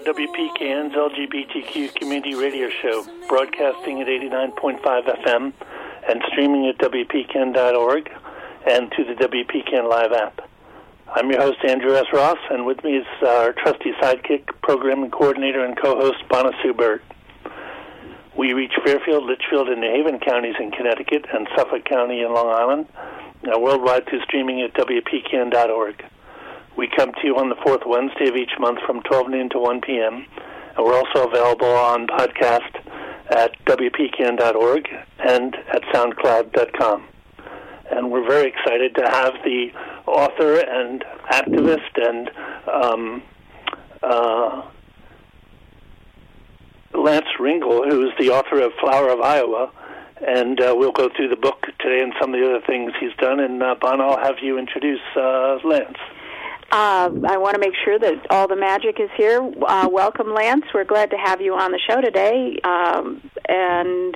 WPKN's LGBTQ community radio show, broadcasting at 89.5 FM and streaming at WPKN.org and to the WPKN Live app. I'm your host, Andrew S. Ross, and with me is our trusty sidekick, programming coordinator, and co-host, Bonna Sue Burtt. We reach Fairfield, Litchfield, and New Haven counties in Connecticut and Suffolk County in Long Island, uh, worldwide through streaming at WPKN.org. We come to you on the fourth Wednesday of each month from 12 noon to 1 p.m. And we're also available on podcast at WPKN.org and at SoundCloud.com. And we're very excited to have the author and activist and um, uh, Lance Ringel, who is the author of Flower of Iowa. And uh, we'll go through the book today and some of the other things he's done. And uh, Bon, I'll have you introduce uh, Lance. Uh, I want to make sure that all the magic is here. Uh, welcome, Lance. We're glad to have you on the show today. Um, and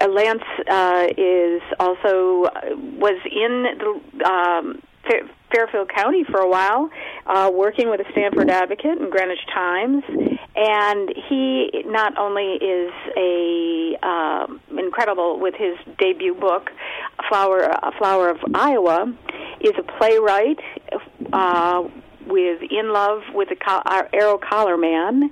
uh, Lance uh, is also uh, was in the um, Fairfield County for a while, uh, working with the Stamford Advocate and Greenwich Times, and he not only is a uh, incredible with his debut book, Flower a Flower of Iowa, is a playwright uh, with In Love with the Col- Arrow Collar Man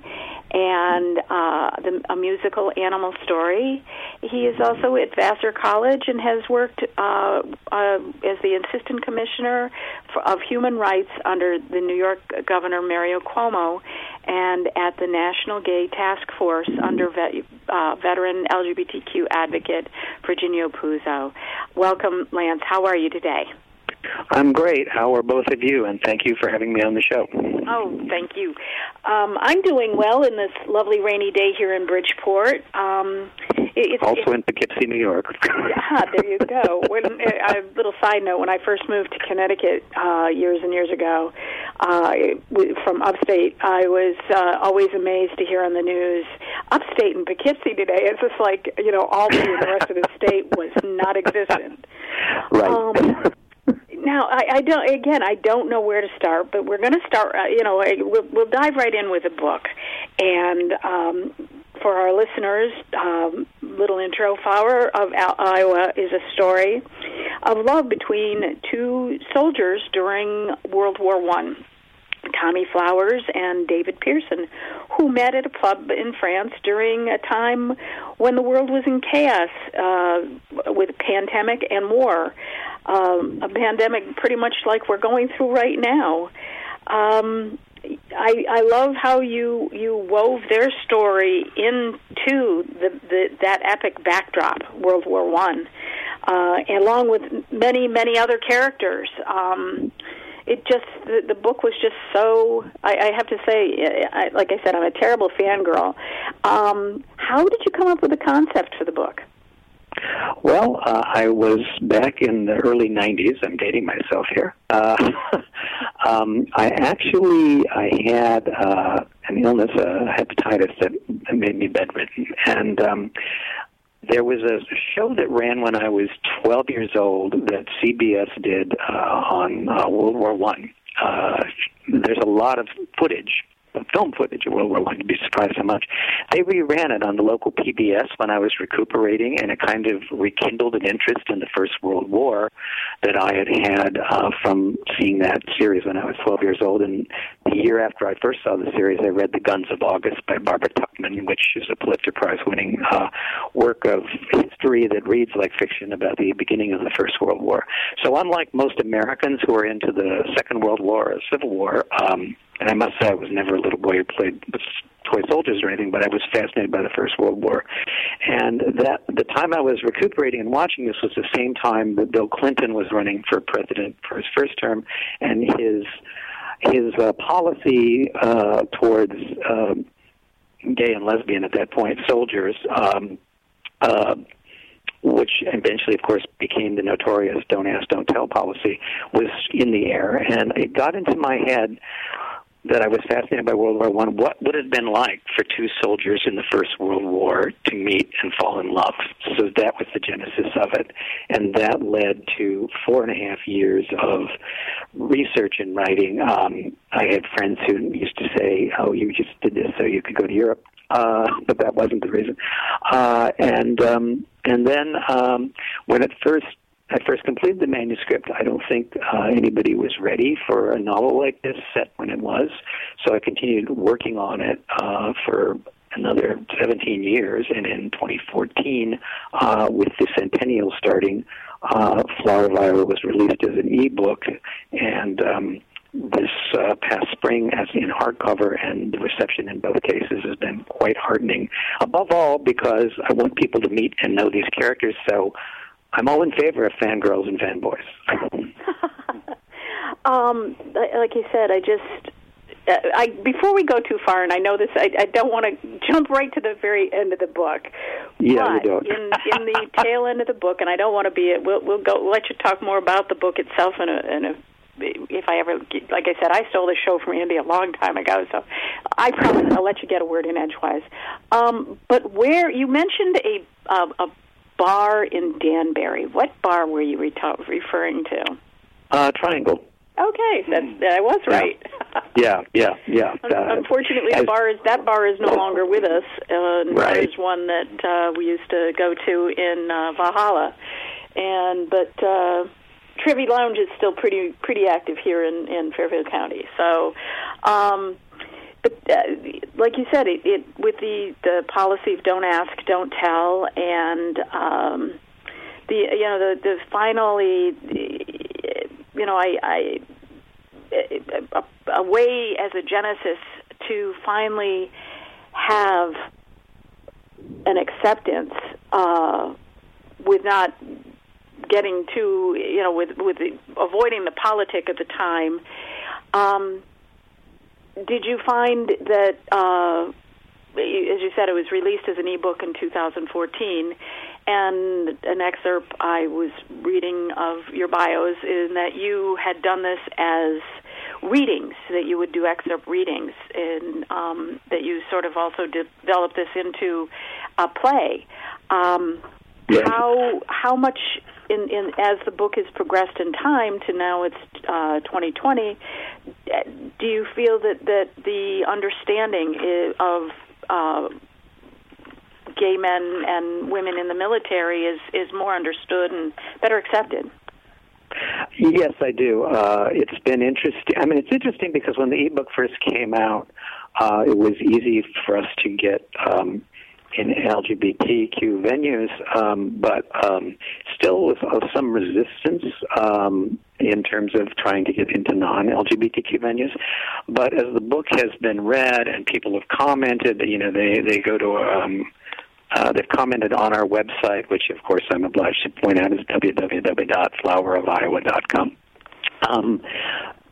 and uh, the, a musical animal story. He is also at Vassar College and has worked uh, uh, as the assistant commissioner for, of human rights under the New York Governor Mario Cuomo and at the National Gay Task Force under vet, uh, veteran LGBTQ advocate Virginia Apuzzo. Welcome, Lance. How are you today? I'm great. How are both of you? And thank you for having me on the show. Oh, thank you. Um, I'm doing well in this lovely rainy day here in Bridgeport. Um, it's, also in Poughkeepsie, New York. yeah, there you go. When, a little side note: when I first moved to Connecticut uh, years and years ago uh, from upstate, I was uh, always amazed to hear on the news upstate in Poughkeepsie today. It's just like you know, all the rest of the state was not existent. Right. Um, now, I, I don't. Again, I don't know where to start, but we're going to start. Uh, you know, we'll, we'll dive right in with a book, and um, for our listeners, um, little intro. Flower of Iowa is a story of love between two soldiers during World War One. Tommy Flowers and David Pearson, who met at a club in France during a time when the world was in chaos uh, with pandemic and war um, a pandemic pretty much like we're going through right now. Um, I, I love how you you wove their story into the, the that epic backdrop, World War One, uh, along with many many other characters. Um, it just the, the book was just so. I, I have to say, I, like I said, I'm a terrible fangirl. Um, how did you come up with the concept for the book? Well, uh, I was back in the early '90s. I'm dating myself here. Uh, um, I actually I had uh, an illness, uh, hepatitis, that made me bedridden, and um, there was a show that ran when I was 12 years old that CBS did uh, on uh, World War One. Uh, there's a lot of footage film footage of World War One. You'd be surprised how much they reran it on the local PBS when I was recuperating, and it kind of rekindled an interest in the First World War that I had had uh, from seeing that series when I was 12 years old. And the year after I first saw the series, I read The Guns of August by Barbara Tuchman, which is a Pulitzer Prize-winning uh, work of history that reads like fiction about the beginning of the First World War. So, unlike most Americans who are into the Second World War or Civil War, um, and I must say, I was never a little boy who played with toy soldiers or anything, but I was fascinated by the First World War. And that the time I was recuperating and watching this was the same time that Bill Clinton was running for president for his first term, and his his uh, policy uh, towards uh, gay and lesbian at that point soldiers. Um, uh, which eventually, of course, became the notorious "don't ask, don't tell" policy, was in the air, and it got into my head that I was fascinated by World War One. What would it have been like for two soldiers in the First World War to meet and fall in love? So that was the genesis of it, and that led to four and a half years of research and writing. Um, I had friends who used to say, "Oh, you just did this so you could go to Europe," uh, but that wasn't the reason. Uh, and um, and then um, when it first I first completed the manuscript, I don't think uh, anybody was ready for a novel like this set when it was. So I continued working on it uh, for another 17 years, and in 2014, uh, with the centennial starting, uh, Flower of was released as an ebook, and um, this uh, past spring as in hardcover, and the reception in both cases has been quite heartening. Above all, because I want people to meet and know these characters, so I'm all in favor of fangirls and fanboys. um, like you said, I just uh, I, before we go too far, and I know this, I, I don't want to jump right to the very end of the book. Yeah, but you don't. in in the tail end of the book, and I don't want to be. We'll we'll go. We'll let you talk more about the book itself in a in a. If I ever, like I said, I stole the show from Andy a long time ago, so I promise I'll let you get a word in edgewise. Um, but where you mentioned a a, a bar in Danbury, what bar were you re- referring to? Uh, Triangle. Okay, that's I was right. yeah, yeah, yeah. Uh, Unfortunately, the bar is that bar is no longer with us. Uh, right. There's one that uh, we used to go to in uh, Valhalla, and but uh, Trevi Lounge is still pretty pretty active here in in Fairfield County. So. Um, but uh, like you said, it, it with the the policy of don't ask, don't tell, and um, the you know the the finally you know, I, I a, a way as a genesis to finally have an acceptance uh, with not getting too, you know, with with the, avoiding the politic at the time. Um, did you find that, uh, as you said, it was released as an ebook in 2014? and an excerpt I was reading of your bios in that you had done this as readings, that you would do excerpt readings, and um, that you sort of also developed this into a play. Um. How how much in, in as the book has progressed in time to now it's uh, 2020, do you feel that that the understanding of uh, gay men and women in the military is is more understood and better accepted. Yes, I do. Uh, it's been interesting. I mean, it's interesting because when the ebook first came out, uh, it was easy for us to get um, in LGBTQ venues, um, but um, still with some resistance um, in terms of trying to get into non-LGBTQ venues. But as the book has been read and people have commented, you know, they they go to um, uh, they've commented on our website, which of course I'm obliged to point out is www.flowerofiowa.com. Um,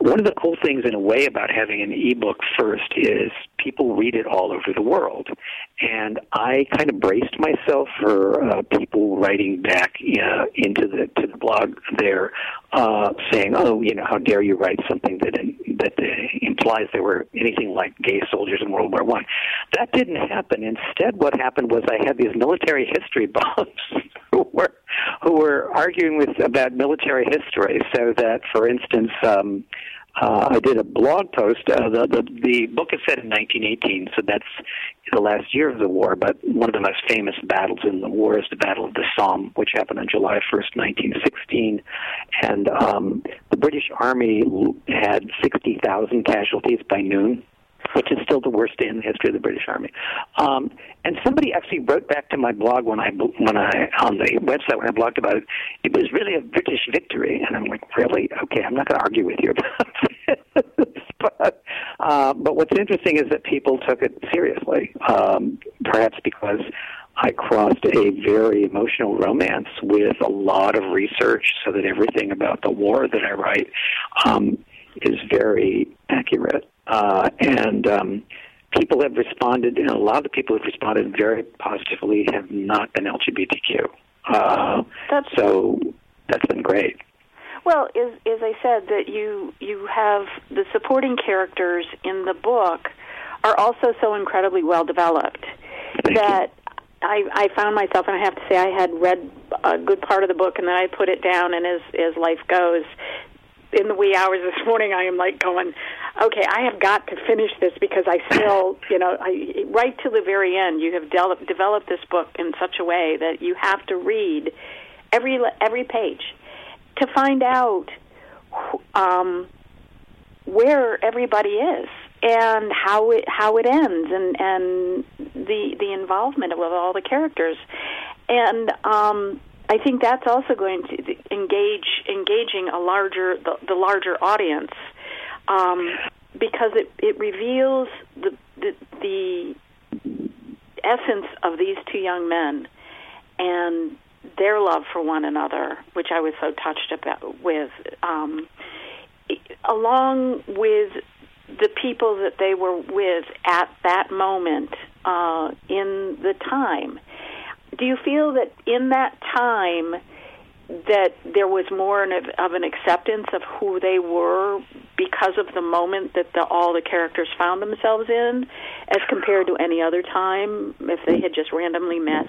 one of the cool things, in a way, about having an ebook first is people read it all over the world, and I kind of braced myself for uh, people writing back uh, into the to the blog there, uh, saying, "Oh, you know, how dare you write something that that implies there were anything like gay soldiers in World War One?" That didn't happen. Instead, what happened was I had these military history buffs who were who were arguing with about military history. So that, for instance. Um, uh, I did a blog post. Uh, the, the the book is set in 1918, so that's the last year of the war. But one of the most famous battles in the war is the Battle of the Somme, which happened on July 1st, 1916, and um, the British Army had 60,000 casualties by noon which is still the worst day in the history of the British Army. Um, and somebody actually wrote back to my blog when I when I on the website when I blogged about it. It was really a British victory, and I'm like, really? Okay, I'm not going to argue with you about this. but uh, but what's interesting is that people took it seriously, um, perhaps because. I crossed a very emotional romance with a lot of research so that everything about the war that I write um, is very accurate. Uh, and um, people have responded, and a lot of the people who've responded very positively have not been LGBTQ. Uh, that's, so that's been great. Well, as, as I said, that you you have the supporting characters in the book are also so incredibly well developed Thank that I, I found myself, and I have to say, I had read a good part of the book, and then I put it down. And as as life goes, in the wee hours this morning, I am like going, okay, I have got to finish this because I still, you know, I, right to the very end, you have de- developed this book in such a way that you have to read every every page to find out um, where everybody is and how it how it ends and and the the involvement of all the characters. And um I think that's also going to engage engaging a larger the, the larger audience um, because it it reveals the, the the essence of these two young men and their love for one another, which I was so touched about with, um, along with the people that they were with at that moment uh, in the time. Do you feel that in that time that there was more of an acceptance of who they were because of the moment that the, all the characters found themselves in, as compared to any other time if they had just randomly met?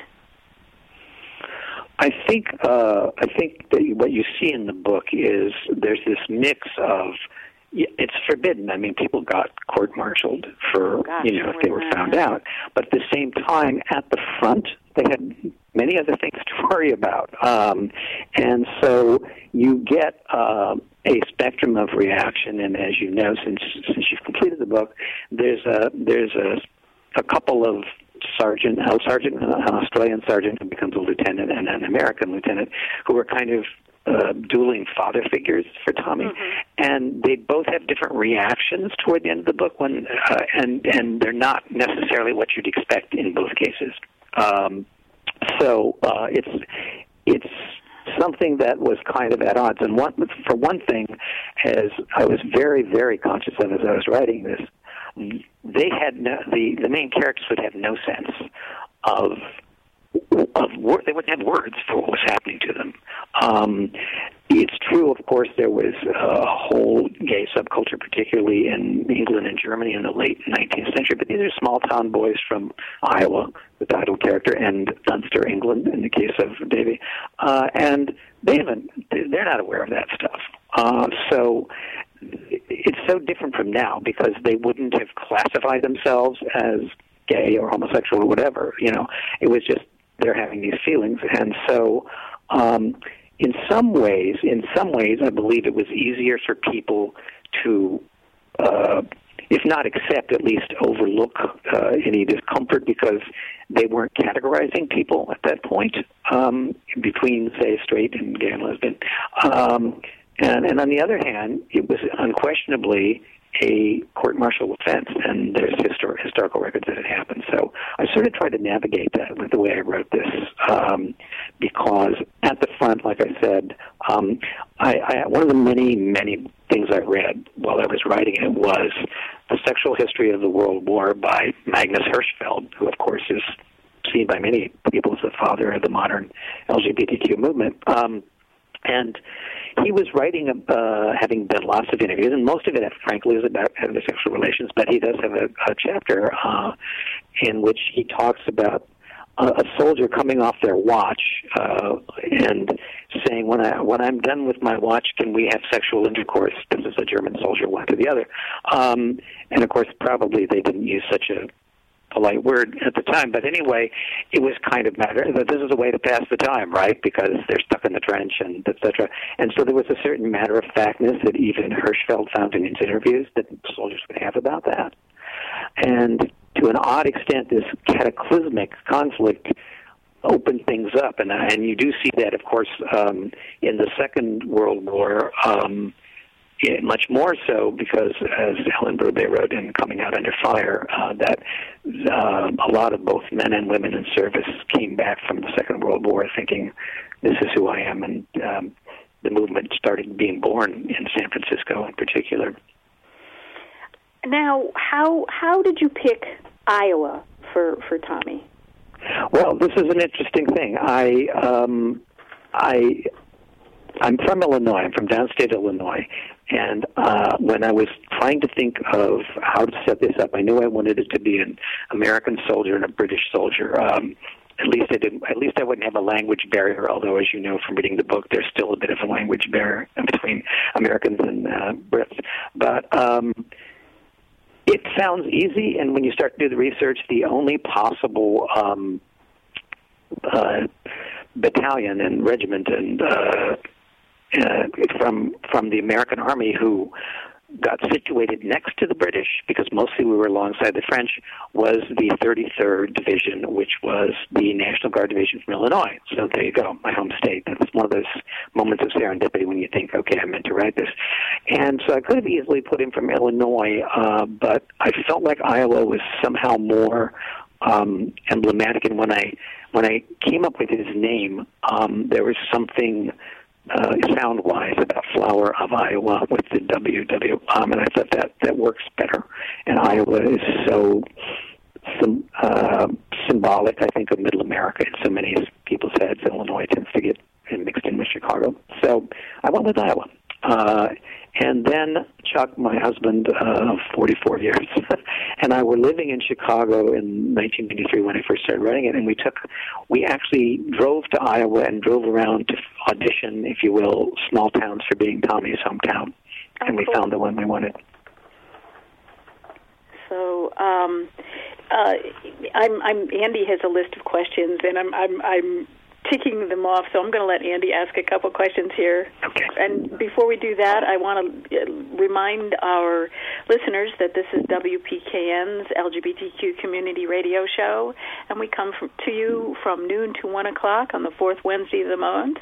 I think uh, I think that what you see in the book is there's this mix of it's forbidden. I mean, people got court-martialed for oh, you know if they were found out, but at the same time, at the front, they had many other things to worry about, um, and so you get uh, a spectrum of reaction. And as you know, since since you've completed the book, there's a there's a a couple of sergeant, a sergeant, an Australian sergeant who becomes a lieutenant, and an American lieutenant who are kind of uh, dueling father figures for Tommy, mm-hmm. and they both have different reactions toward the end of the book. When uh, and and they're not necessarily what you'd expect in both cases. Um, so uh, it's it's something that was kind of at odds. And one, for one thing, as I was very very conscious of as I was writing this, they had no, the the main characters would have no sense of they wouldn't have words for what was happening to them. Um, it's true, of course, there was a whole gay subculture, particularly in England and Germany in the late 19th century. But these are small town boys from Iowa, the title character, and Dunster, England, in the case of Davy, uh, and they haven't. They're not aware of that stuff. Uh, so it's so different from now because they wouldn't have classified themselves as gay or homosexual or whatever. You know, it was just they're having these feelings, and so um, in some ways, in some ways, I believe it was easier for people to. Uh, if not accept, at least overlook uh, any discomfort because they weren't categorizing people at that point um, between, say, straight and gay and lesbian. Um, and, and on the other hand, it was unquestionably a court-martial offense, and there's histor- historical records that it happened. So I sort of tried to navigate that with the way I wrote this, um, because at the front, like I said, um, I, I, one of the many, many things I read while I was writing it was the sexual history of the World War by Magnus Hirschfeld, who of course is seen by many people as the father of the modern LGBTQ movement. Um, and he was writing, uh, having done lots of interviews, and most of it, frankly, is about heterosexual relations. But he does have a, a chapter uh, in which he talks about a, a soldier coming off their watch uh, and saying, "When I when I'm done with my watch, can we have sexual intercourse?" This is a German soldier, one to the other. Um, and of course, probably they didn't use such a polite word at the time. But anyway, it was kind of matter that this is a way to pass the time, right? Because they're stuck in the trench and etc. And so there was a certain matter of factness that even Hirschfeld found in his interviews that soldiers would have about that. And to an odd extent, this cataclysmic conflict opened things up, and and you do see that, of course, um, in the Second World War. Um, much more so because, as Allan Bérubé wrote in Coming Out Under Fire, uh, that uh, a lot of both men and women in service came back from the Second World War thinking, this is who I am, and um, the movement started being born in San Francisco in particular. Now, how how did you pick Iowa for for Tommy? Well, this is an interesting thing. I um, I I'm from Illinois. I'm from downstate Illinois, and uh, when I was trying to think of how to set this up, I knew I wanted it to be an American soldier and a British soldier. Um, at least I didn't. At least I wouldn't have a language barrier. Although, as you know from reading the book, there's still a bit of a language barrier between Americans and uh, Brits. But um, it sounds easy, and when you start to do the research, the only possible um, uh, battalion and regiment and uh, uh, from from the American Army who got situated next to the British because mostly we were alongside the French was the 33rd Division, which was the National Guard division from Illinois. So there you go, my home state. That's one of those moments of serendipity when you think, okay, I meant to write this. And so I could have easily put him from Illinois, uh, but I felt like Iowa was somehow more um, emblematic. And when I when I came up with his name, um, there was something uh, sound wise about flower of Iowa with the WW, um, and I thought that that works better. And Iowa is so some, uh, symbolic, I think, of Middle America in so many people's heads. Illinois tends to get mixed in with Chicago, so I went with Iowa. Uh, and then Chuck, my husband uh, 44 years, and I were living in Chicago in 1993 when I first started writing it, and we took, we actually drove to Iowa and drove around to audition, if you will, small towns for being Tommy's hometown, oh, and we cool. found the one we wanted. So, um, uh, I'm, I'm. Andy has a list of questions, and I'm, I'm, I'm ticking them off, so I'm going to let Andy ask a couple questions here. Okay. And before we do that, I want to uh, remind our listeners that this is WPKN's LGBTQ community radio show, and we come from, to you from noon to 1 o'clock on the fourth Wednesday of the month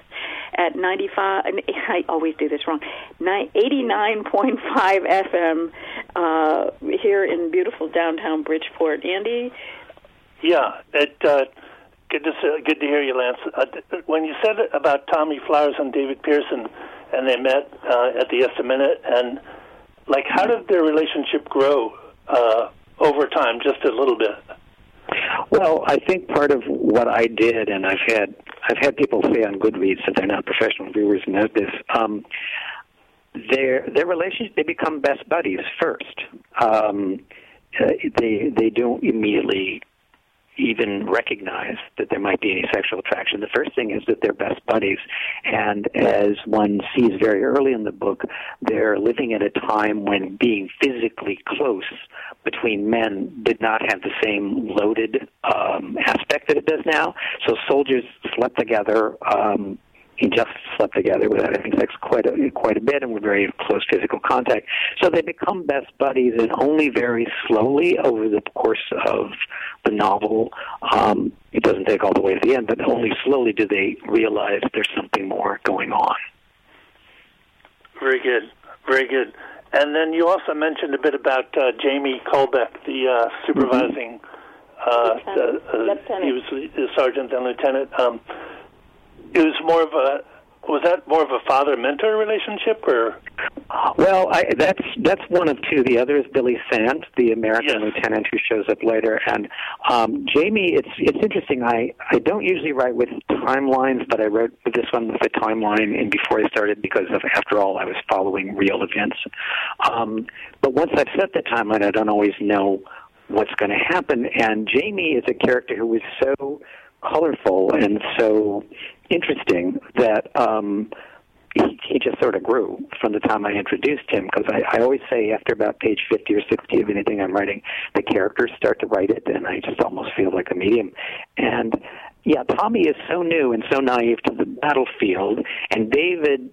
at 95, I always do this wrong, 89.5 FM uh, here in beautiful downtown Bridgeport. Andy? Yeah, it. Uh, Good to good to hear you, Lance. Uh, when you said about Tommy Flowers and David Pearson, and they met uh, at the Estaminet, and like, how did their relationship grow uh, over time? Just a little bit. Well, I think part of what I did, and I've had I've had people say on Goodreads that they're not professional viewers and know this. Um, their their relationship they become best buddies first. Um, uh, they they don't immediately even recognize that there might be any sexual attraction. The first thing is that they're best buddies. And as one sees very early in the book, they're living at a time when being physically close between men did not have the same loaded um, aspect that it does now. So soldiers slept together. Um, he just slept together without having sex quite a quite a bit, and were very close physical contact. So they become best buddies, and only very slowly over the course of the novel, um, it doesn't take all the way to the end, but only slowly do they realize there's something more going on. Very good, very good. And then you also mentioned a bit about uh, Jamie Colbeck, the uh, supervising. Mm-hmm. Uh, lieutenant. he was the sergeant and lieutenant. Um, it was more of a was that more of a father mentor relationship or? Well I, that's that's one of two. The other is billy sant the american yes. lieutenant who shows up later. And um jamie it's it's interesting. I i don't usually write with timelines but i wrote this one with a timeline in before i started because of after all i was following real events. Um but once i've set the timeline i don't always know what's going to happen. And jamie is a character who is so colorful and so interesting that um, he, he just sort of grew from the time I introduced him. Because I, I always say after about page fifty or sixty of anything I'm writing, the characters start to write it, and I just almost feel like a medium. And yeah, Tommy is so new and so naive to the battlefield, and David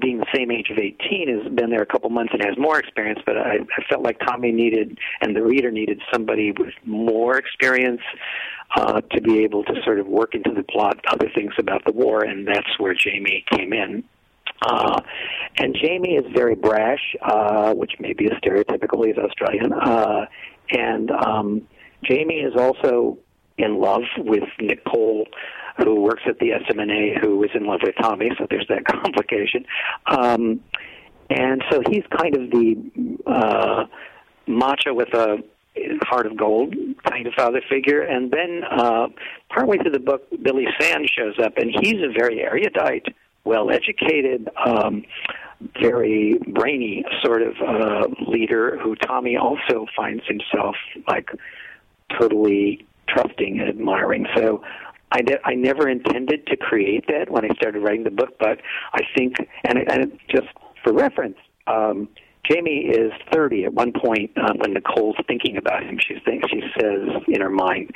being the same age of 18 has been there a couple months and has more experience but I, I felt like tommy needed and the reader needed somebody with more experience uh, to be able to sort of work into the plot other things about the war, and that's where Jamie came in. Uh, and Jamie is very brash, uh, which may be a stereotypical he's Australian. Uh, and um, Jamie is also in love with Nicole, who works at the Estaminet, who is in love with Tommy, so there's that complication. Um, and so he's kind of the uh, macho with a heart of gold kind of father figure. And then uh, partway through the book, Billy Sand shows up, and he's a very erudite, well educated, um, very brainy sort of uh, leader who Tommy also finds himself like totally trusting and admiring. So I, de- I never intended to create that when I started writing the book, but I think, and, and just for reference, um, Jamie is 30 at one point uh, when Nicole's thinking about him. She thinks she says in her mind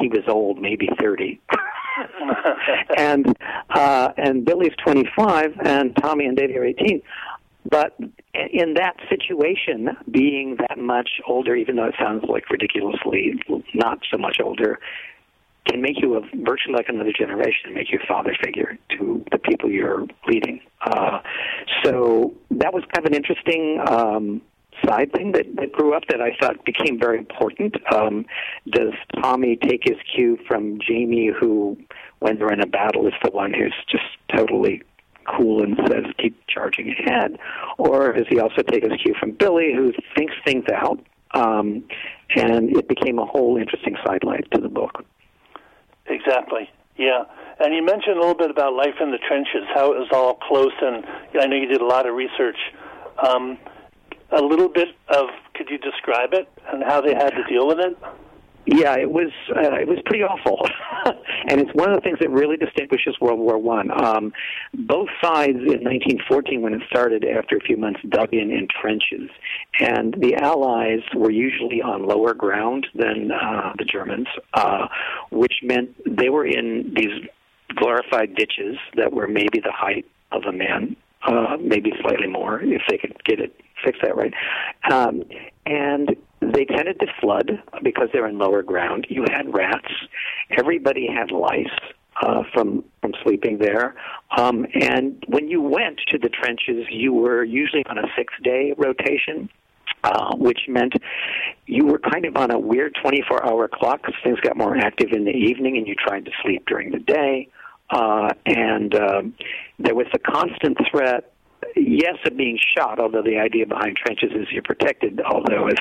he was old, maybe 30. and uh, and Billy's 25, and Tommy and Davey are 18. But in that situation, being that much older, even though it sounds like ridiculously not so much older, can make you a virtually like another generation, make you a father figure to the people you're leading. Uh, so that was kind of an interesting um, side thing that, that grew up that I thought became very important. Um, does Tommy take his cue from Jamie, who, when they're in a battle, is the one who's just totally cool and says keep charging ahead, or does he also take his cue from Billy, who thinks things out? Um, and it became a whole interesting sidelight to the book. Exactly. Yeah. And you mentioned a little bit about life in the trenches, how it was all close, and I know you did a lot of research. Um, a little bit of, could you describe it and how they had to deal with it? Yeah, it was uh, it was pretty awful, and it's one of the things that really distinguishes World War One. Um, both sides in 1914, when it started, after a few months, dug in in trenches, and the Allies were usually on lower ground than uh, the Germans, uh, which meant they were in these glorified ditches that were maybe the height of a man, uh, maybe slightly more if they could get it fix that right. Um, and they tended to flood because they're in lower ground. You had rats. Everybody had lice uh, from from sleeping there. Um, and when you went to the trenches, you were usually on a six day rotation. Uh, which meant you were kind of on a weird 24 hour clock because things got more active in the evening and you tried to sleep during the day. Uh, and um, there was the constant threat yes, of being shot, although the idea behind trenches is you're protected. Although, as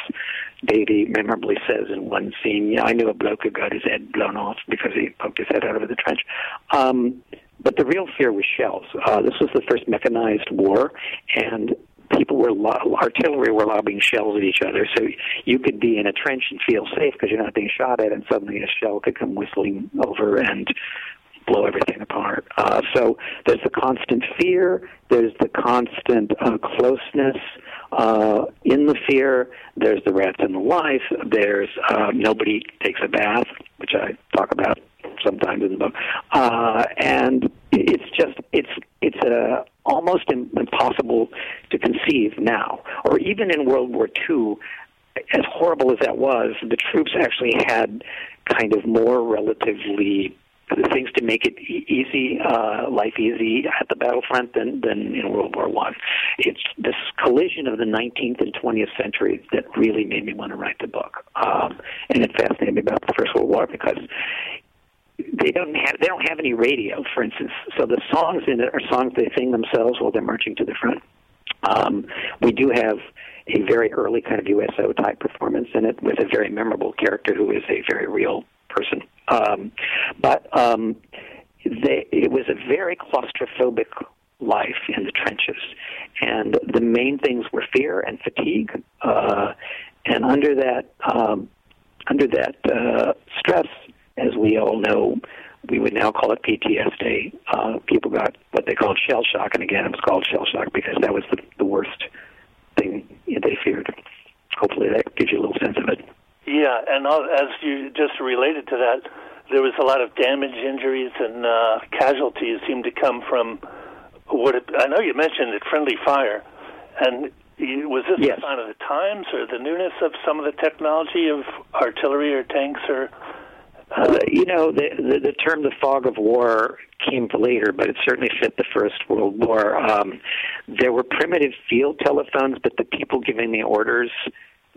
Davy memorably says in one scene, yeah, I knew a bloke who got his head blown off because he poked his head out of the trench. Um, but the real fear was shells. Uh, this was the first mechanized war, and people were lo- artillery were lobbing shells at each other. So you could be in a trench and feel safe because you're not being shot at, and suddenly a shell could come whistling over and blow everything apart. Uh, so there's the constant fear, there's the constant uh, closeness uh, in the fear, there's the rats in the life, there's uh, nobody takes a bath, which I talk about sometimes in the book, uh, and it's just it's it's uh, almost impossible to conceive now, or even in World War II. As horrible as that was, the troops actually had kind of more relatively things to make it easy, uh, life easy at the battlefront than than in World War One. It's this collision of the 19th and 20th centuries that really made me want to write the book, um, and it fascinated me about the First World War because they don't have they don't have any radio, for instance. So the songs in it are songs they sing themselves while they're marching to the front. Um, we do have a very early kind of USO type performance in it with a very memorable character who is a very real person. Um, but um, they, it was a very claustrophobic life in the trenches, and the main things were fear and fatigue. Uh, and under that, um, under that uh, stress, as we all know, we would now call it PTSD. Uh, people got what they called shell shock, and again, it was called shell shock because that was the, the worst thing they feared. Hopefully, that gives you a little sense of it. Yeah, and as you just related to that, there was a lot of damage, injuries, and uh, casualties seemed to come from what it, I know you mentioned it, friendly fire, and was this yes. a sign of the times or the newness of some of the technology of artillery or tanks or? Uh, you know, the, the the term "the fog of war" came later, but it certainly fit the First World War. Um, there were primitive field telephones, but the people giving the orders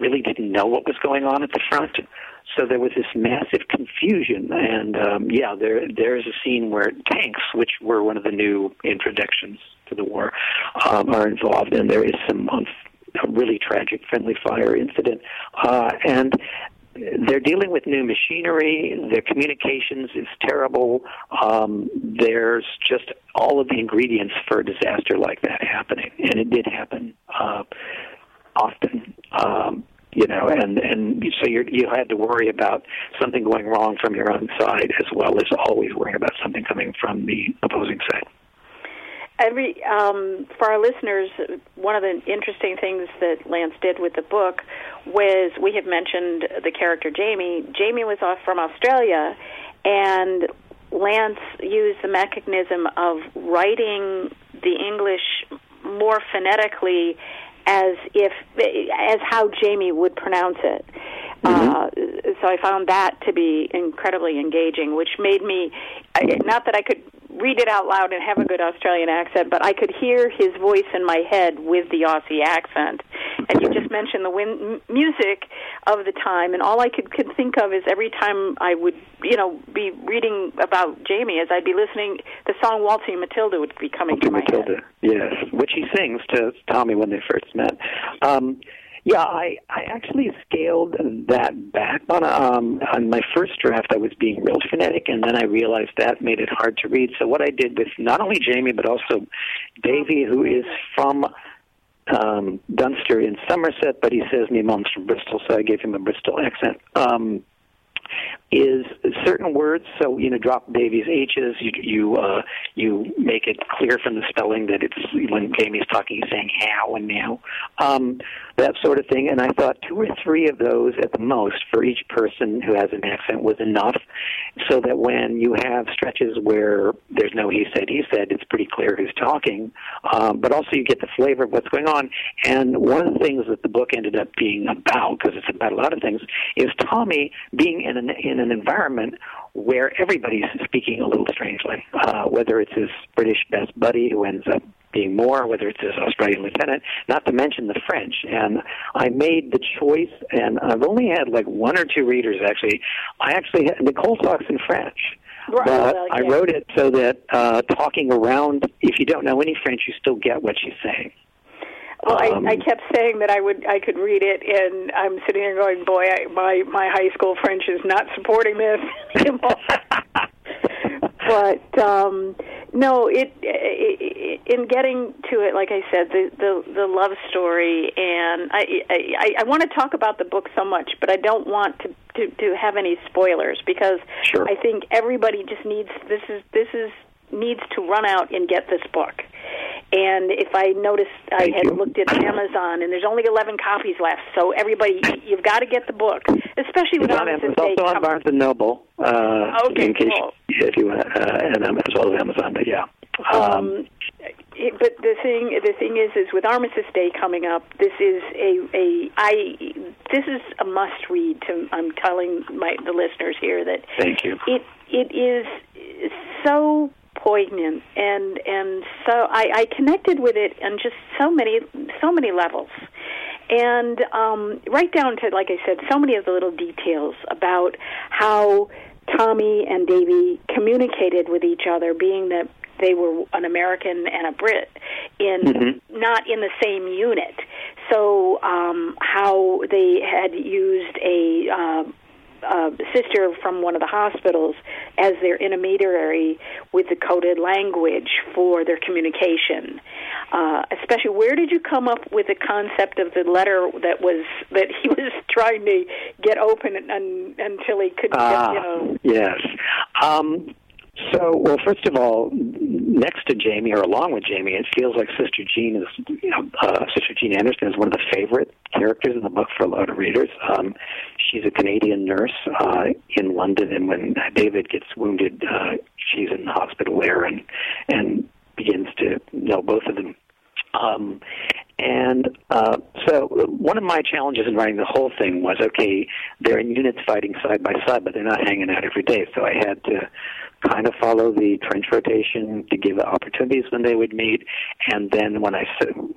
really didn't know what was going on at the front. So there was this massive confusion, and um, yeah, there there is a scene where tanks, which were one of the new introductions to the war, um, are involved, and there is some um, really tragic friendly fire incident, uh, and they're dealing with new machinery. Their communications is terrible. Um, there's just all of the ingredients for a disaster like that happening, and it did happen uh, often. Um, you know, and and so you you had to worry about something going wrong from your own side as well as always worrying about something coming from the opposing side. Every um, for our listeners, one of the interesting things that Lance did with the book was we have mentioned the character Jamie. Jamie was off from Australia, and Lance used the mechanism of writing the English more phonetically as if as how Jamie would pronounce it. Mm-hmm. Uh, so I found that to be incredibly engaging, which made me not that I could read it out loud and have a good Australian accent, but I could hear his voice in my head with the Aussie accent. And you just mentioned the win- music of the time, and all I could, could think of is every time I would, you know, be reading about Jamie, as I'd be listening, the song "Waltzing Matilda" would be coming Waltzing to my Matilda, head. yes, which he sings to Tommy when they first met. Um, yeah, I, I actually scaled that back on um, on my first draft. I was being real phonetic, and then I realized that made it hard to read. So what I did with not only Jamie but also Davy, who is from um, Dunster in Somerset, but he says me mom's from Bristol, so I gave him a Bristol accent. Um, is certain words. So you know, drop Davy's H's. You you uh, you make it clear from the spelling that it's when Jamie's talking, he's saying how and now, um, that sort of thing. And I thought two or three of those at the most for each person who has an accent was enough, so that when you have stretches where there's no he said he said, it's pretty clear who's talking. Um, but also you get the flavor of what's going on. And one of the things that the book ended up being about, because it's about a lot of things, is Tommy being in an in an environment where everybody's speaking a little strangely, uh, whether it's his British best buddy who ends up being more, whether it's his Australian lieutenant, not to mention the French. And I made the choice, and I've only had like one or two readers actually. I actually had, Nicole talks in French. Right, but well, I wrote it so that uh, talking around, if you don't know any French, you still get what she's saying. Well, Um, I, I kept saying that I would I could read it, and I'm sitting here going, "Boy, I, my my high school French is not supporting this." but um, no, it, it in getting to it, like I said, the the, the love story, and I I, I want to talk about the book so much, but I don't want to, to to have any spoilers because Sure. I think everybody just needs this is this is needs to run out and get this book. And if I noticed, I had you. looked at Amazon, and there's only 11 copies left. So everybody, you've got to get the book, especially with It's on, Armistice it's also on. Barnes and Noble. Uh, Okay, in case cool. if you uh, and um, as well as Amazon, but yeah. Um, it- but the thing, the thing is, is with Armistice Day coming up, this is a, a I, this is a must read. To I'm telling my the listeners here that Thank you. it it is so poignant. And and so I, I connected with it on just so many so many levels. And um, right down to like I said so many of the little details about how Tommy and Davy communicated with each other being that they were an American and a Brit in Mhm. not in the same unit. So um, how they had used a uh, uh, sister from one of the hospitals as their intermediary with the coded language for their communication. Uh, especially, where did you come up with the concept of the letter that was that he was trying to get open un, until he could, Ah, get, you know? yes. Um, so, well, first of all, next to Jamie or along with Jamie, it feels like Sister Jean is, you know, uh, Sister Jean Anderson is one of the favorite characters in the book for a lot of readers. Um, she's a Canadian nurse uh, in London, and when David gets wounded, uh, she's in the hospital there and and begins to know both of them. Um, and uh, so one of my challenges in writing the whole thing was okay, they're in units fighting side by side, but they're not hanging out every day. So I had to kind of follow the trench rotation to give opportunities when they would meet. And then when I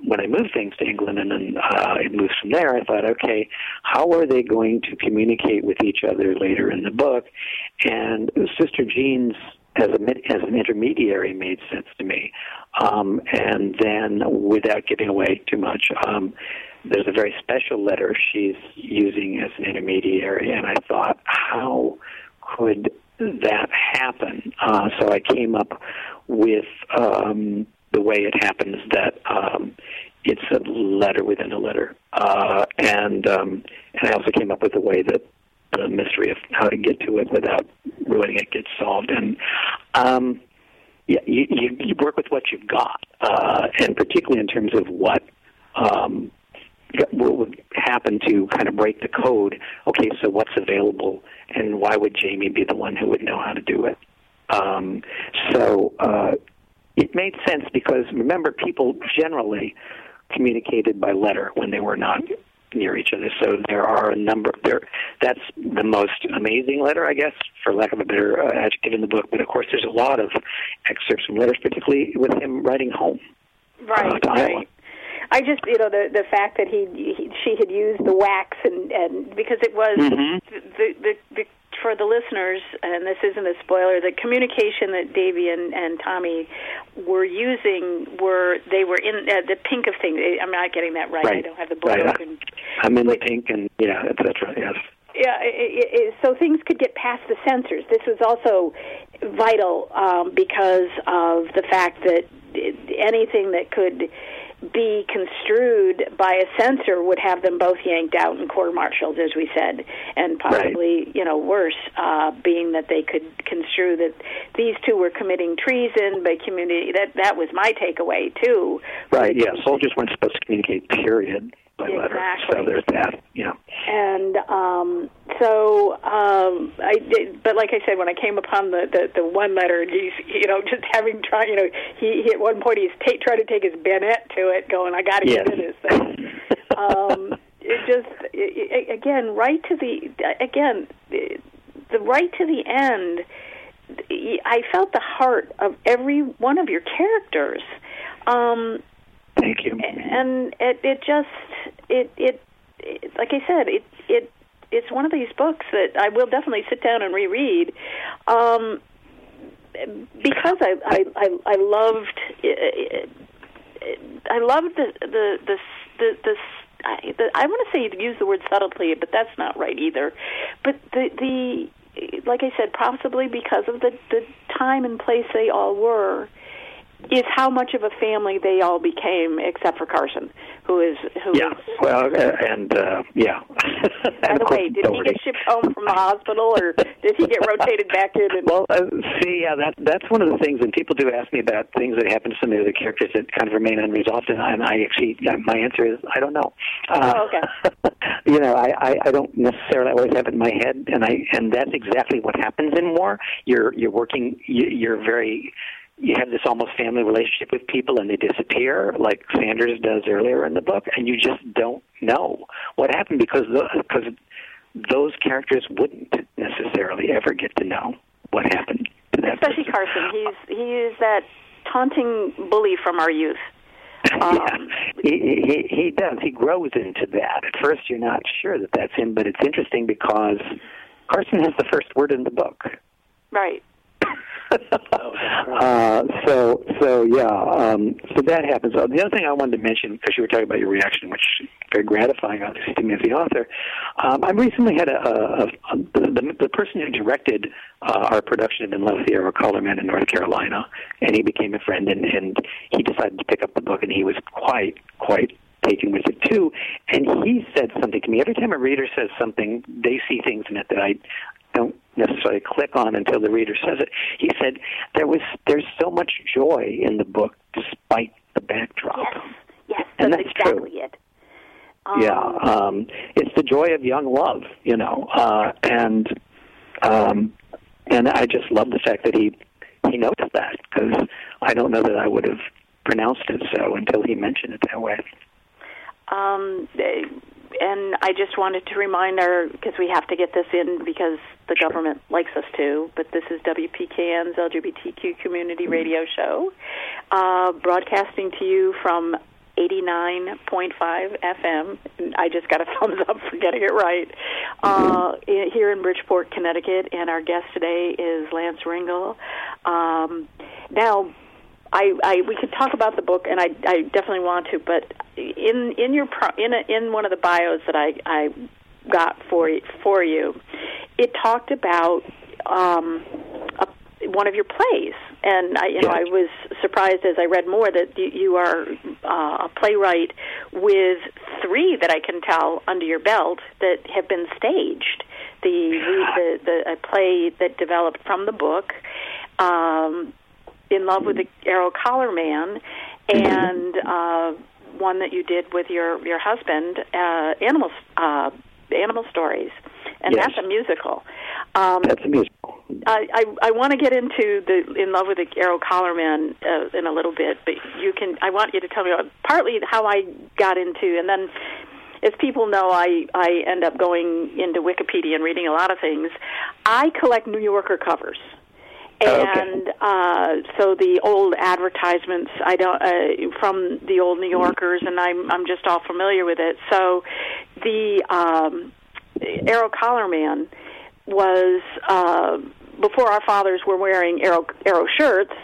when I moved things to England and then uh, it moves from there, I thought, okay, how are they going to communicate with each other later in the book? And Sister Jean's as a as an intermediary made sense to me. Um, and then, without giving away too much, um, there's a very special letter she's using as an intermediary, and I thought, how could that happen? Uh, so I came up with um, the way it happens that um, it's a letter within a letter, uh, and um, and I also came up with a way that the mystery of how to get to it without ruining it gets solved. And um, yeah, you, you, you work with what you've got, uh, and particularly in terms of what um, what would happen to kind of break the code. Okay, so what's available, and why would Jamie be the one who would know how to do it? Um, so uh, it made sense because remember, people generally communicated by letter when they were not near each other. So there are a number. There, that's the most amazing letter, I guess, for lack of a better uh, adjective in the book. But of course, there's a lot of excerpts from letters, particularly with him writing home. Right, uh, right. I just, you know, the the fact that he, he she had used the wax and and because it was mm-hmm. the, the the for the listeners, and this isn't a spoiler, the communication that Davy and, and Tommy were using were they were in uh, the pink of things. I'm not getting that right. right. I don't have the book right. open. I'm in but, the pink, and yeah, etc. Yes. Yeah, it, it, so things could get past the censors. This was also vital um, because of the fact that anything that could be construed by a censor would have them both yanked out and court-martialed, as we said, and possibly, right. you know, worse, uh, being that they could construe that these two were committing treason by community. That that was my takeaway too. Right. Yeah. Soldiers weren't supposed to communicate. Period by exactly. letter. So there's that. Yeah. And um, so um, I did, but like I said, when I came upon the the, the one letter, he's you know just having tried, you know, he, he at one point he's ta- trying to take his bayonet to it, going, I got to yes. get to this thing. um, it just it, again right to the again the right to the end. I felt the heart of every one of your characters. Um, Thank you. And it, it just it, it it like I said it it it's one of these books that I will definitely sit down and reread. Um, because I I I, I loved I loved the the the the, the I, the, I want to say use the word subtlety, but that's not right either. But the the like I said, possibly because of the the time and place they all were, is how much of a family they all became, except for Carson, who is who yeah. is. Well, uh, and uh, yeah. By the way, did he get shipped home from the hospital, or did he get rotated back in? And... Well, uh, see, yeah, that that's one of the things, and people do ask me about things that happen to some of the other characters that kind of remain unresolved, and I, and I actually, my answer is I don't know. Uh, oh, okay. you know, I, I I don't necessarily always have it in my head, and I and that's exactly what happens in war. You're you're working, you're very you have this almost family relationship with people and they disappear like Sanders does earlier in the book and you just don't know what happened because the, because those characters wouldn't necessarily ever get to know what happened to that especially person. Carson he's he is that taunting bully from our youth um, yeah, he, he he does. He grows into that. At first, you're not sure that that's him, but it's interesting because Carson has the first word in the book. Right. uh, so so yeah, um, so that happens. Uh, the other thing I wanted to mention because you were talking about your reaction, which is very gratifying, obviously to me as the author. Um, I recently had a, a, a the, the person who directed uh, our production in La Sierra Colorman in North Carolina, and he became a friend, and, and he decided to pick up the book, and he was quite quite taken with it too. And he said something to me. Every time a reader says something, they see things in it that I don't necessarily click on until the reader says it. He said there was there's so much joy in the book despite the backdrop. Yes, yes, and that's, exactly true. it. Um, yeah, um, it's the joy of young love, you know, uh, and um, and I just love the fact that he he noticed that because I don't know that I would have pronounced it so until he mentioned it that way. Um, and I just wanted to remind our because we have to get this in because the sure. government likes us to. But this is WPKN's LGBTQ community radio show, uh, broadcasting to you from 89.5 FM. I just got a thumbs up for getting it right. Uh, here in Bridgeport, Connecticut, and our guest today is Lance Ringel. Um, now, I, I we could talk about the book, and I, I definitely want to. But in in your pro, in a, in one of the bios that I I got for for you, it talked about um, a, one of your plays, and I, you know, I was surprised as I read more that you, you are uh, a playwright with three that I can tell under your belt that have been staged. The the, the a play that developed from the book, um, in love with the arrow collar man, and uh, one that you did with your your husband, uh, animal uh, animal stories, and Yes. that's a musical. Um, That's a musical. I, I, I want to get into the in love with the arrow collar man uh, in a little bit, but you can. I want you to tell me about partly how I got into, and then, as people know, I I end up going into Wikipedia and reading a lot of things. I collect New Yorker covers. Oh. And uh, so the old advertisements, I don't uh, from the old New Yorkers, and I'm I'm just all familiar with it. So the um, Arrow Collar Man was uh, before our fathers were wearing arrow arrow shirts,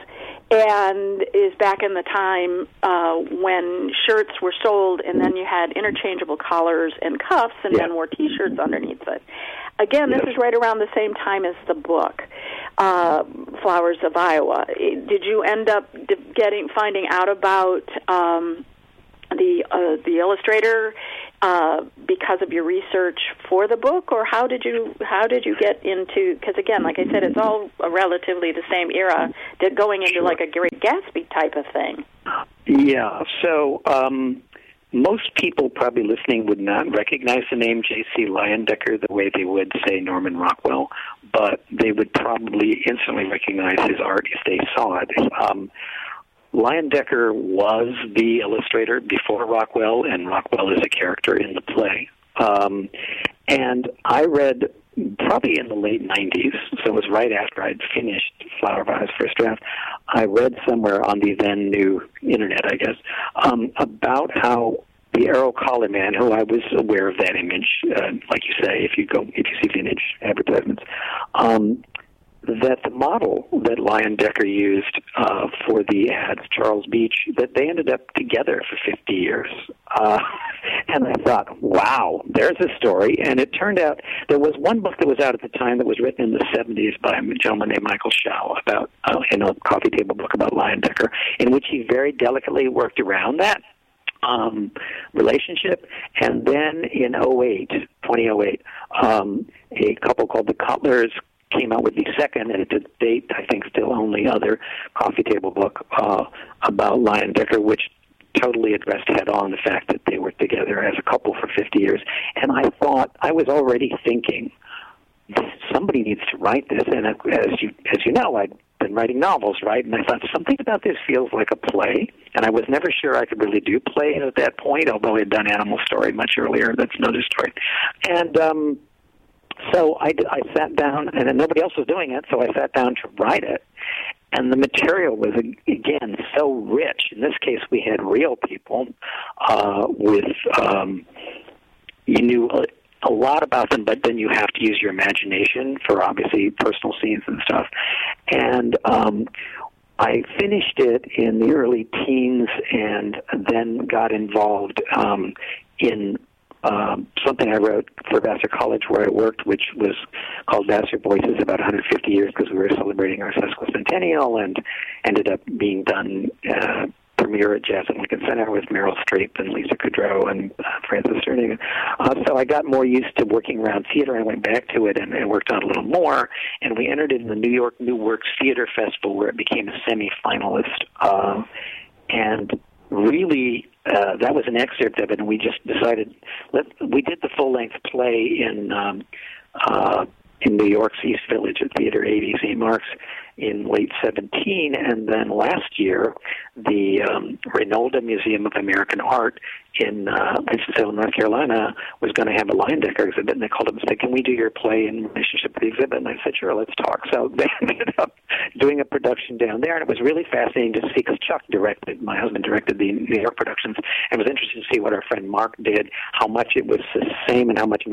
and is back in the time uh, when shirts were sold, and then you had interchangeable collars and cuffs, and Yeah. then wore T-shirts underneath it. Again, this Yes. is right around the same time as the book, uh, Flowers of Iowa. Did you end up getting finding out about um, the uh, the illustrator uh, because of your research for the book, or how did you how did you get into? Because again, like I said, it's all relatively the same era, did going into Sure. like a Great Gatsby type of thing. Yeah. So um, most people probably listening would not recognize the name J.C. Leyendecker the way they would say Norman Rockwell, but they would probably instantly recognize his art if they saw it. Um, Leyendecker was the illustrator before Rockwell, and Rockwell is a character in the play. Um, and I read probably in the late 90s, so it was right after I'd finished Flower Eyes first draft. I read somewhere on the then new internet, I guess, um, about how the Arrow Collar Man, who I was aware of that image, uh, like you say, if you go, if you see vintage advertisements, um, that the model that Leyendecker used uh, for the ads, Charles Beach, that they ended up together for 50 years. Uh, and I thought, wow, there's a story. And it turned out there was one book that was out at the time that was written in the 70s by a gentleman named Michael Shaw about, uh, in a coffee table book about Leyendecker, in which he very delicately worked around that um, relationship. And then in 08, 2008, um, a couple called the Cutlers came out with the second, and to date, I think, still only other coffee table book uh, about Leyendecker, which totally addressed head on the fact that they were together as a couple for 50 years. And I thought, I was already thinking, somebody needs to write this. And as you, as you know, I'd been writing novels, right? And I thought something about this feels like a play. And I was never sure I could really do play at that point, although I had done Animal Story much earlier. That's another story. And um, so I, I sat down, and then nobody else was doing it, so I sat down to write it. And the material was, again, so rich. In this case, we had real people uh, with, um, you knew a, a lot about them, but then you have to use your imagination for obviously personal scenes and stuff. And um, I finished it in the early teens and then got involved um, in um, something I wrote for Vassar College where I worked, which was called Vassar Voices, about 150 years because we were celebrating our sesquicentennial, and ended up being done uh, premiere at Jazz at Lincoln Center with Meryl Streep and Lisa Kudrow and uh, Frances Cerny. Uh, so I got more used to working around theater. I went back to it and, and worked on a little more, and we entered in the New York New Works Theater Festival where it became a semi-finalist. Uh, and really uh, that was an excerpt of it, and we just decided let we did the full length play in um, uh, in New York's East Village at Theater 80 St. Mark's in late 17, and then last year the um, Reynolda Museum of American Art in uh, Winston-Salem, North Carolina, was going to have a Leyendecker exhibit, and they called up and said, "Can we do your play in relationship with the exhibit?" And I said, "Sure, let's talk." So they ended up doing a production down there, and it was really fascinating to see because Chuck directed, my husband directed the New York productions, and it was interesting to see what our friend Mark did, how much it was the same, and how much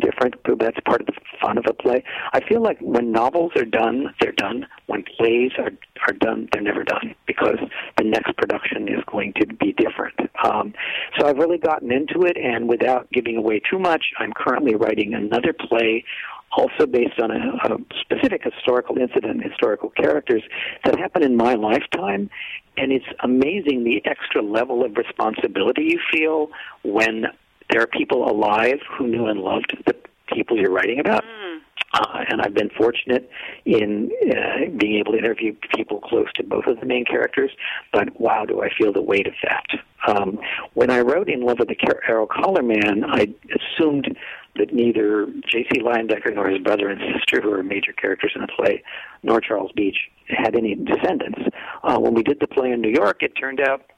different. That's part of the fun of a play. I feel like when novels are done, they're done. When plays are are done, they're never done because the next production is going to be different. Um, so I've really gotten into it, and without giving away too much, I'm currently writing another play also based on a, a specific historical incident, historical characters that happened in my lifetime. And it's amazing the extra level of responsibility you feel when there are people alive who knew and loved the people you're writing about. Mm. Uh, and I've been fortunate in uh, being able to interview people close to both of the main characters. But wow, do I feel the weight of that? Um, when I wrote In Love with the Arrow Collar Man, I assumed that neither J.C. Leyendecker nor his brother and sister, who are major characters in the play, nor Charles Beach, had any descendants. Uh, when we did the play in New York, it turned out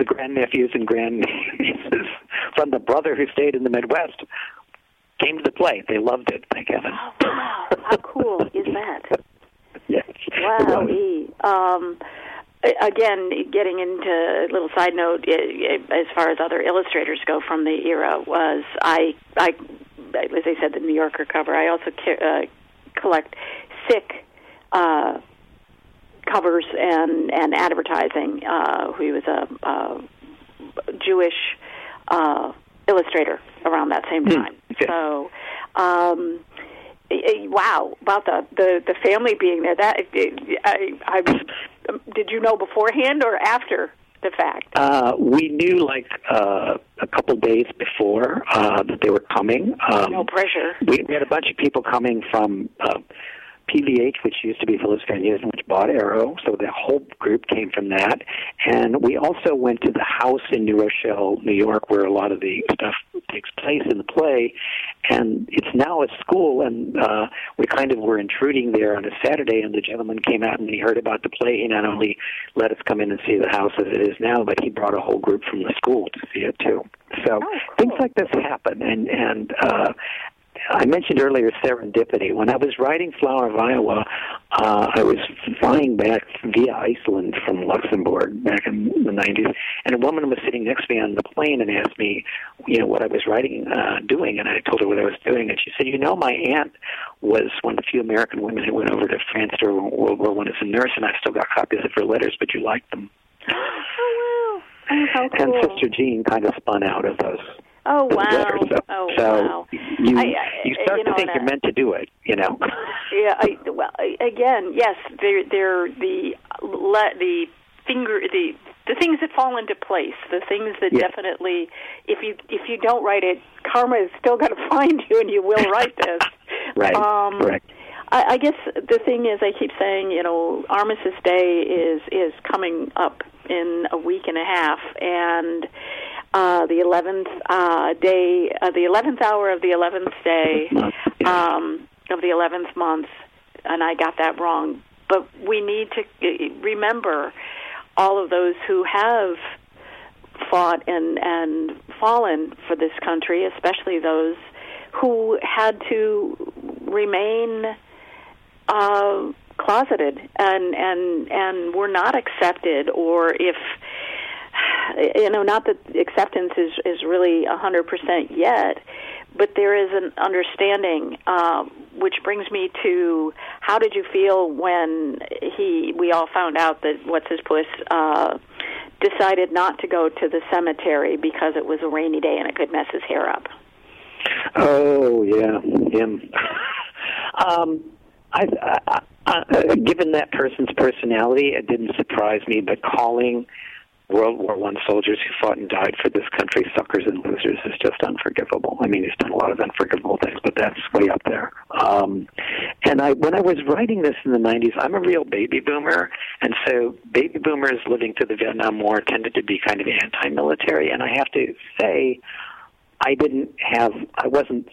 the grandnephews and grandnieces from the brother who stayed in the Midwest came to the play. They loved it. Thank heaven. Oh, wow. How cool is that? yes. Wow. Um, again, getting into a little side note, as far as other illustrators go from the era, was I, I, as I said, the New Yorker cover. I also uh, collect sick. Uh, covers and and advertising. Uh, he was a, a Jewish uh, illustrator around that same Hmm. time. So, um, eh, eh, wow, about the, the the family being there. That I, I did you know beforehand or after the fact? Uh, we knew like uh, a couple days before uh, that they were coming. Um, no pressure. we, we had a bunch of people coming from uh, PVH, which used to be Phillips Van Heusen, which bought Arrow, so the whole group came from that. And we also went to the house in New Rochelle, New York, where a lot of the stuff takes place in the play. And it's now a school, and uh, we kind of were intruding there on a Saturday, and the gentleman came out and he heard about the play. He not only let us come in and see the house as it is now, but he brought a whole group from the school to see it too. So Oh, cool. things like this happen, and and uh, I mentioned earlier serendipity. When I was writing Flower of Iowa, uh, I was flying back via Iceland from Luxembourg back in the 90s, and a woman was sitting next to me on the plane and asked me, you know, what I was writing, uh, doing, and I told her what I was doing, and she said, you know, my aunt was one of the few American women who went over to France during World War One as a nurse, and I've still got copies of her letters, but you like them. Oh wow! Oh, how And! Sister Jean kind of spun out of those oh wow! So, oh so wow! you I- I- you start you know, to think you're I- meant to do it, you know. Yeah, I, well, again, yes, they're they're the le, the finger the the things that fall into place, the things that Yeah. definitely, if you if you don't write it, karma is still going to find you, and you will write this. Right. Um, Correct. I, I guess the thing is, I keep saying, you know, Armistice Day is is coming up in a week and a half, and uh, the eleventh uh, day, uh, the eleventh hour of the eleventh day um, of the eleventh month, and I got that wrong. But we need to uh, remember all of those who have fought and and fallen for this country, especially those who had to remain uh, closeted and and and were not accepted, or if you know, not that acceptance is is really a hundred percent yet, but there is an understanding, um, which brings me to how did you feel when he we all found out that what's his puss uh, decided not to go to the cemetery because it was a rainy day and it could mess his hair up. Oh yeah, him. um, I, I, I, given that person's personality, it didn't surprise me. But calling World War One soldiers who fought and died for this country suckers and losers is just unforgivable. I mean, he's done a lot of unforgivable things, but that's way up there. Um, and I, when I was writing this in the '90s, I'm a real baby boomer, and so baby boomers living through the Vietnam War tended to be kind of anti-military. And I have to say, I didn't have, I wasn't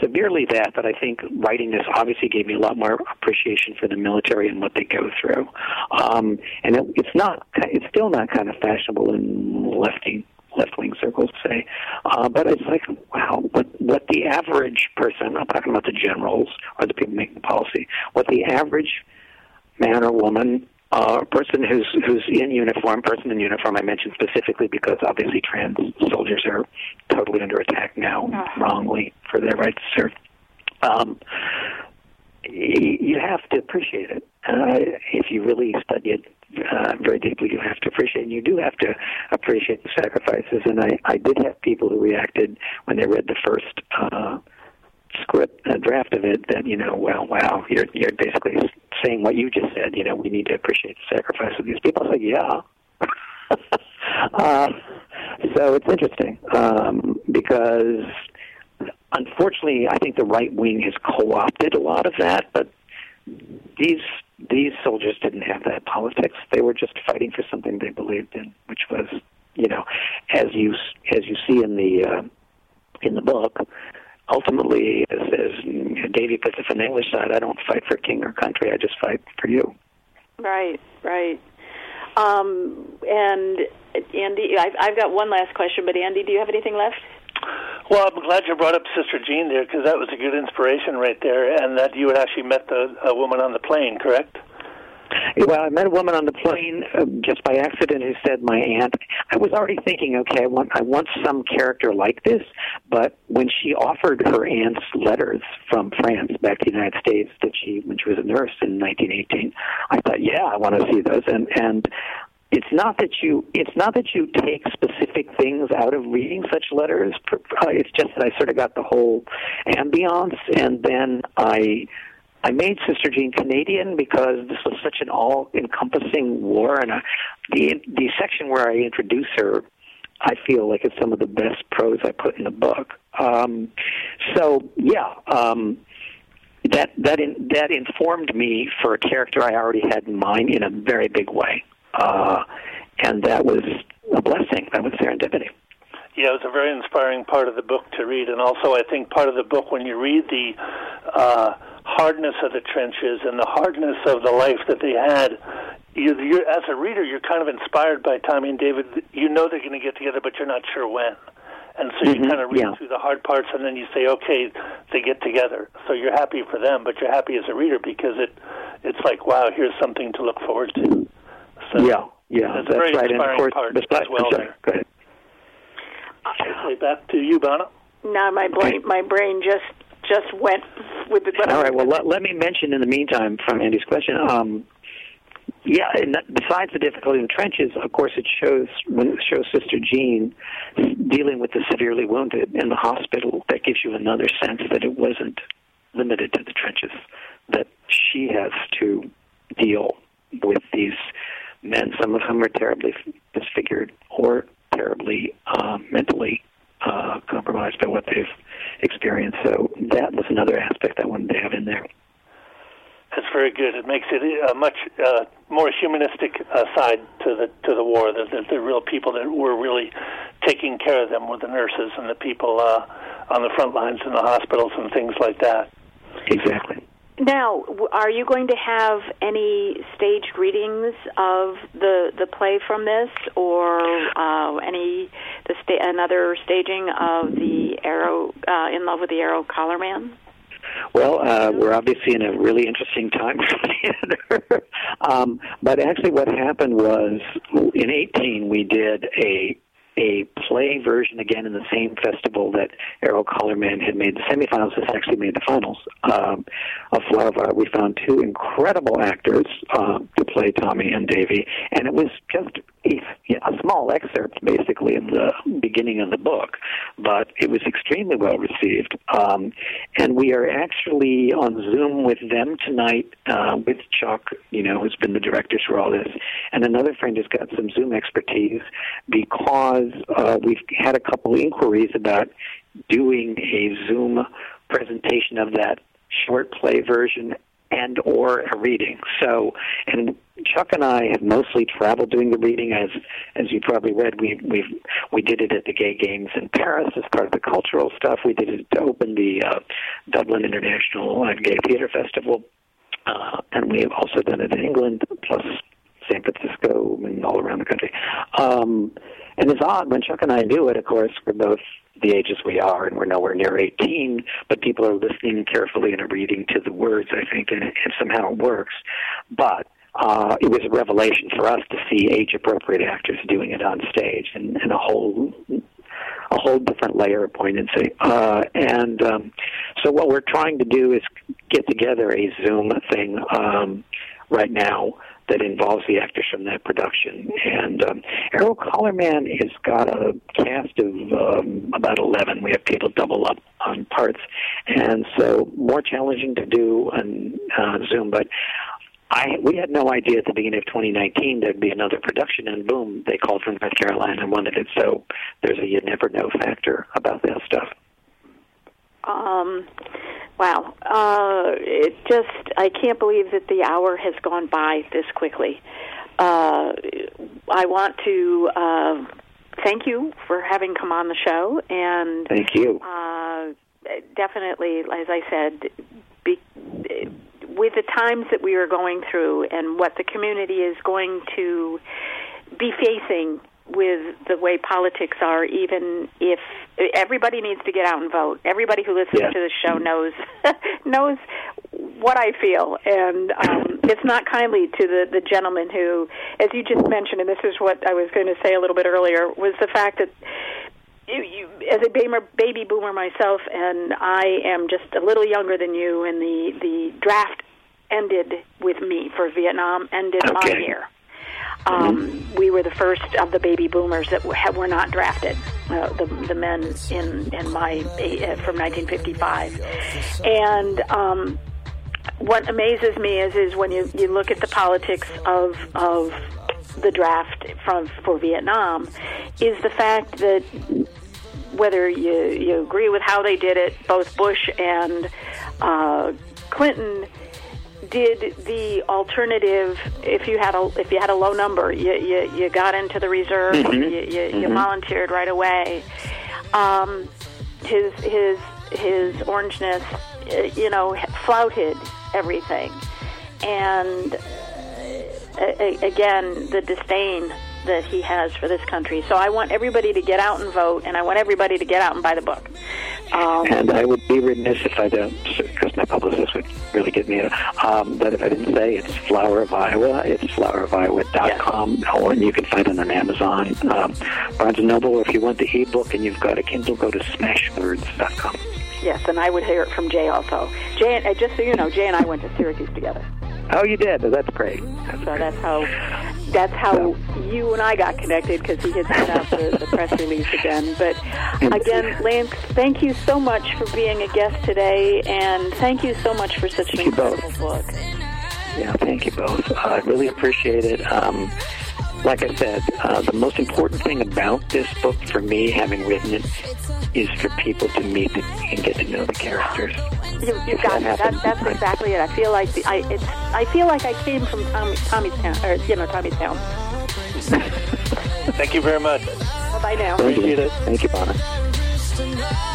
severely that, but I think writing this obviously gave me a lot more appreciation for the military and what they go through. Um, and it, it's not, it's still not kind of fashionable in lefty left wing circles say, uh, but it's like, wow, what what the average person, I'm talking about the generals or the people making the policy, what the average man or woman uh, person who's who's in uniform, person in uniform. I mentioned specifically because obviously trans soldiers are totally under attack now, Uh-huh. wrongly for their right to serve. Um, you have to appreciate it. Uh, if you really study it uh, very deeply, you have to appreciate it. And you do have to appreciate the sacrifices. And I, I did have people who reacted when they read the first uh, script, a draft of it that you know, well, wow, you're you're basically saying what you just said. You know, we need to appreciate the sacrifice of these people. I said, yeah. uh, so it's interesting um, because unfortunately, I think the right wing has co-opted a lot of that, but these these soldiers didn't have that politics. They were just fighting for something they believed in, which was, you know, as you as you see in the uh, in the book, ultimately, as, as Davy puts it from the English side, I don't fight for king or country. I just fight for you. Right, right. Um, and Andy, I've, I've got one last question, but Andy, do you have anything left? Well, I'm glad you brought up Sister Jean there because that was a good inspiration right there, and that you had actually met the a woman on the plane, correct? Well, I met a woman on the plane uh, just by accident who said my aunt. I was already thinking, okay, I want I want some character like this. But when she offered her aunt's letters from France back to the United States that she when she was a nurse in 1918, I thought, yeah, I want to see those. And and it's not that you it's not that you take specific things out of reading such letters it's just that i sort of got the whole ambiance and then i i made sister jean canadian because this was such an all encompassing war and uh, the the section where i introduce her i feel like it's some of the best prose i put in the book um so yeah um that that in, that informed me for a character I already had in mind in a very big way uh, and that was a blessing. That was serendipity. Yeah, it was a very inspiring part of the book to read, and also I think part of the book when you read the uh, hardness of the trenches and the hardness of the life that they had. You, you're, as a reader, you're kind of inspired by Tommy and David. You know they're going to get together, but you're not sure when. And so you mm-hmm, kind of read yeah. through the hard parts, and then you say, "Okay, they get together." So you're happy for them, but you're happy as a reader because it, it's like, "Wow, here's something to look forward to." So yeah, yeah, that's, that's right. And of course, part besides, as well I'm sorry, go ahead. Okay, back to you, Bonna. Now my brain, my brain just just went with the. All right. Well, let, let me mention in the meantime, from Andy's question. Um, yeah, and that, besides the difficulty in the trenches, of course, it shows when it shows Sister Jean dealing with the severely wounded in the hospital. That gives you another sense that it wasn't limited to the trenches. That she has to deal with these men, some of whom are terribly disfigured or terribly uh, mentally uh, compromised by what they've experienced. So that was another aspect I wanted to have in there. That's very good. It makes it a much uh, more humanistic uh, side to the to the war. The, the, the real people that were really taking care of them were the nurses and the people uh, on the front lines in the hospitals and things like that. Exactly. Now, are you going to have any staged readings of the the play from this, or uh, any the sta- another staging of the Arrow uh, in love with the Arrow Collar Man? Well, uh, we're obviously in a really interesting time for theater. um, but actually, what happened was in 18 we did a a play version again in the same festival that Arrow Collar Man had made the semifinals. This actually made the finals um, of Flava. We found two incredible actors uh, to play Tommy and Davy, and it was just a, a small excerpt, basically, in the beginning of the book, but it was extremely well received. Um, and we are actually on Zoom with them tonight uh, with Chuck, you know, who's been the director for all this, and another friend who's got some Zoom expertise because uh, we've had a couple inquiries about doing a Zoom presentation of that short play version and or a reading. So, and Chuck and I have mostly traveled doing the reading. As as you probably read, we we we did it at the Gay Games in Paris as part of the cultural stuff. We did it to open the uh, Dublin International Gay Theatre Festival, uh, and we have also done it in England, plus San Francisco and all around the country. Um, and it's odd when Chuck and I do it. Of course, we're both the ages we are, and we're nowhere near 18, but people are listening carefully and are reading to the words, I think, and, and somehow it works. But uh, it was a revelation for us to see age-appropriate actors doing it on stage, and, and a whole a whole different layer of poignancy. Uh, and um, so, what we're trying to do is get together a Zoom thing um, right now that involves the actors from that production. And um, Arrow Collar Man has got a cast of um, about 11. We have people double up on parts, and so more challenging to do on uh, Zoom. But I we had no idea at the beginning of 2019 there'd be another production, and boom, they called from North Carolina and wanted it. So there's a you never know factor about that stuff. Um, wow, uh, it just I can't believe that the hour has gone by this quickly. Uh, I want to uh, thank you for having come on the show, and thank you. Uh, definitely, as I said, be, with the times that we are going through and what the community is going to be facing with the way politics are, even if everybody needs to get out and vote. Everybody who listens yeah. to the show knows knows what I feel, and um, it's not kindly to the the gentleman who, as you just mentioned, and this is what I was going to say a little bit earlier, was the fact that. You, you, as a baby boomer myself, and I am just a little younger than you, and the the draft ended with me for Vietnam, ended okay. my year. Um, we were the first of the baby boomers that were not drafted. Uh, the the men in in my uh, from 1955, and um, what amazes me is is when you you look at the politics of of the draft from for Vietnam, is the fact that whether you you agree with how they did it, both Bush and uh, Clinton did the alternative if you had a if you had a low number you you, you got into the reserve mm-hmm. you, you, mm-hmm. you volunteered right away um, his his his orangeness you know flouted everything and uh, again the disdain that he has for this country. So I want everybody to get out and vote, and I want everybody to get out and buy the book. Um, and I would be remiss if I don't, because my publicist would really get me. Um, but if I didn't say it's Flower of Iowa, it's flowerofiowa.com, yes. or you can find it on Amazon, um, Barnes Noble. Or if you want the ebook and you've got a Kindle, go to smashwords.com. Yes, and I would hear it from Jay also. Jay, uh, just so you know, Jay and I went to Syracuse together. Oh, you did. That's great. That's so great. that's how that's how so. you and I got connected because he had sent out the, the press release again. But again, Lance, thank you so much for being a guest today, and thank you so much for such thank an incredible book. Yeah, thank you both. Uh, I really appreciate it. Um, like I said, uh, the most important thing about this book for me, having written it, is for people to meet and get to know the characters. You, you got that. that that's exactly it. I feel like the, I it's I feel like I came from Tommy, Tommy's town, or you know Tommy's town. Thank you very much. Bye bye now. Appreciate it. Thank you, Bonnie.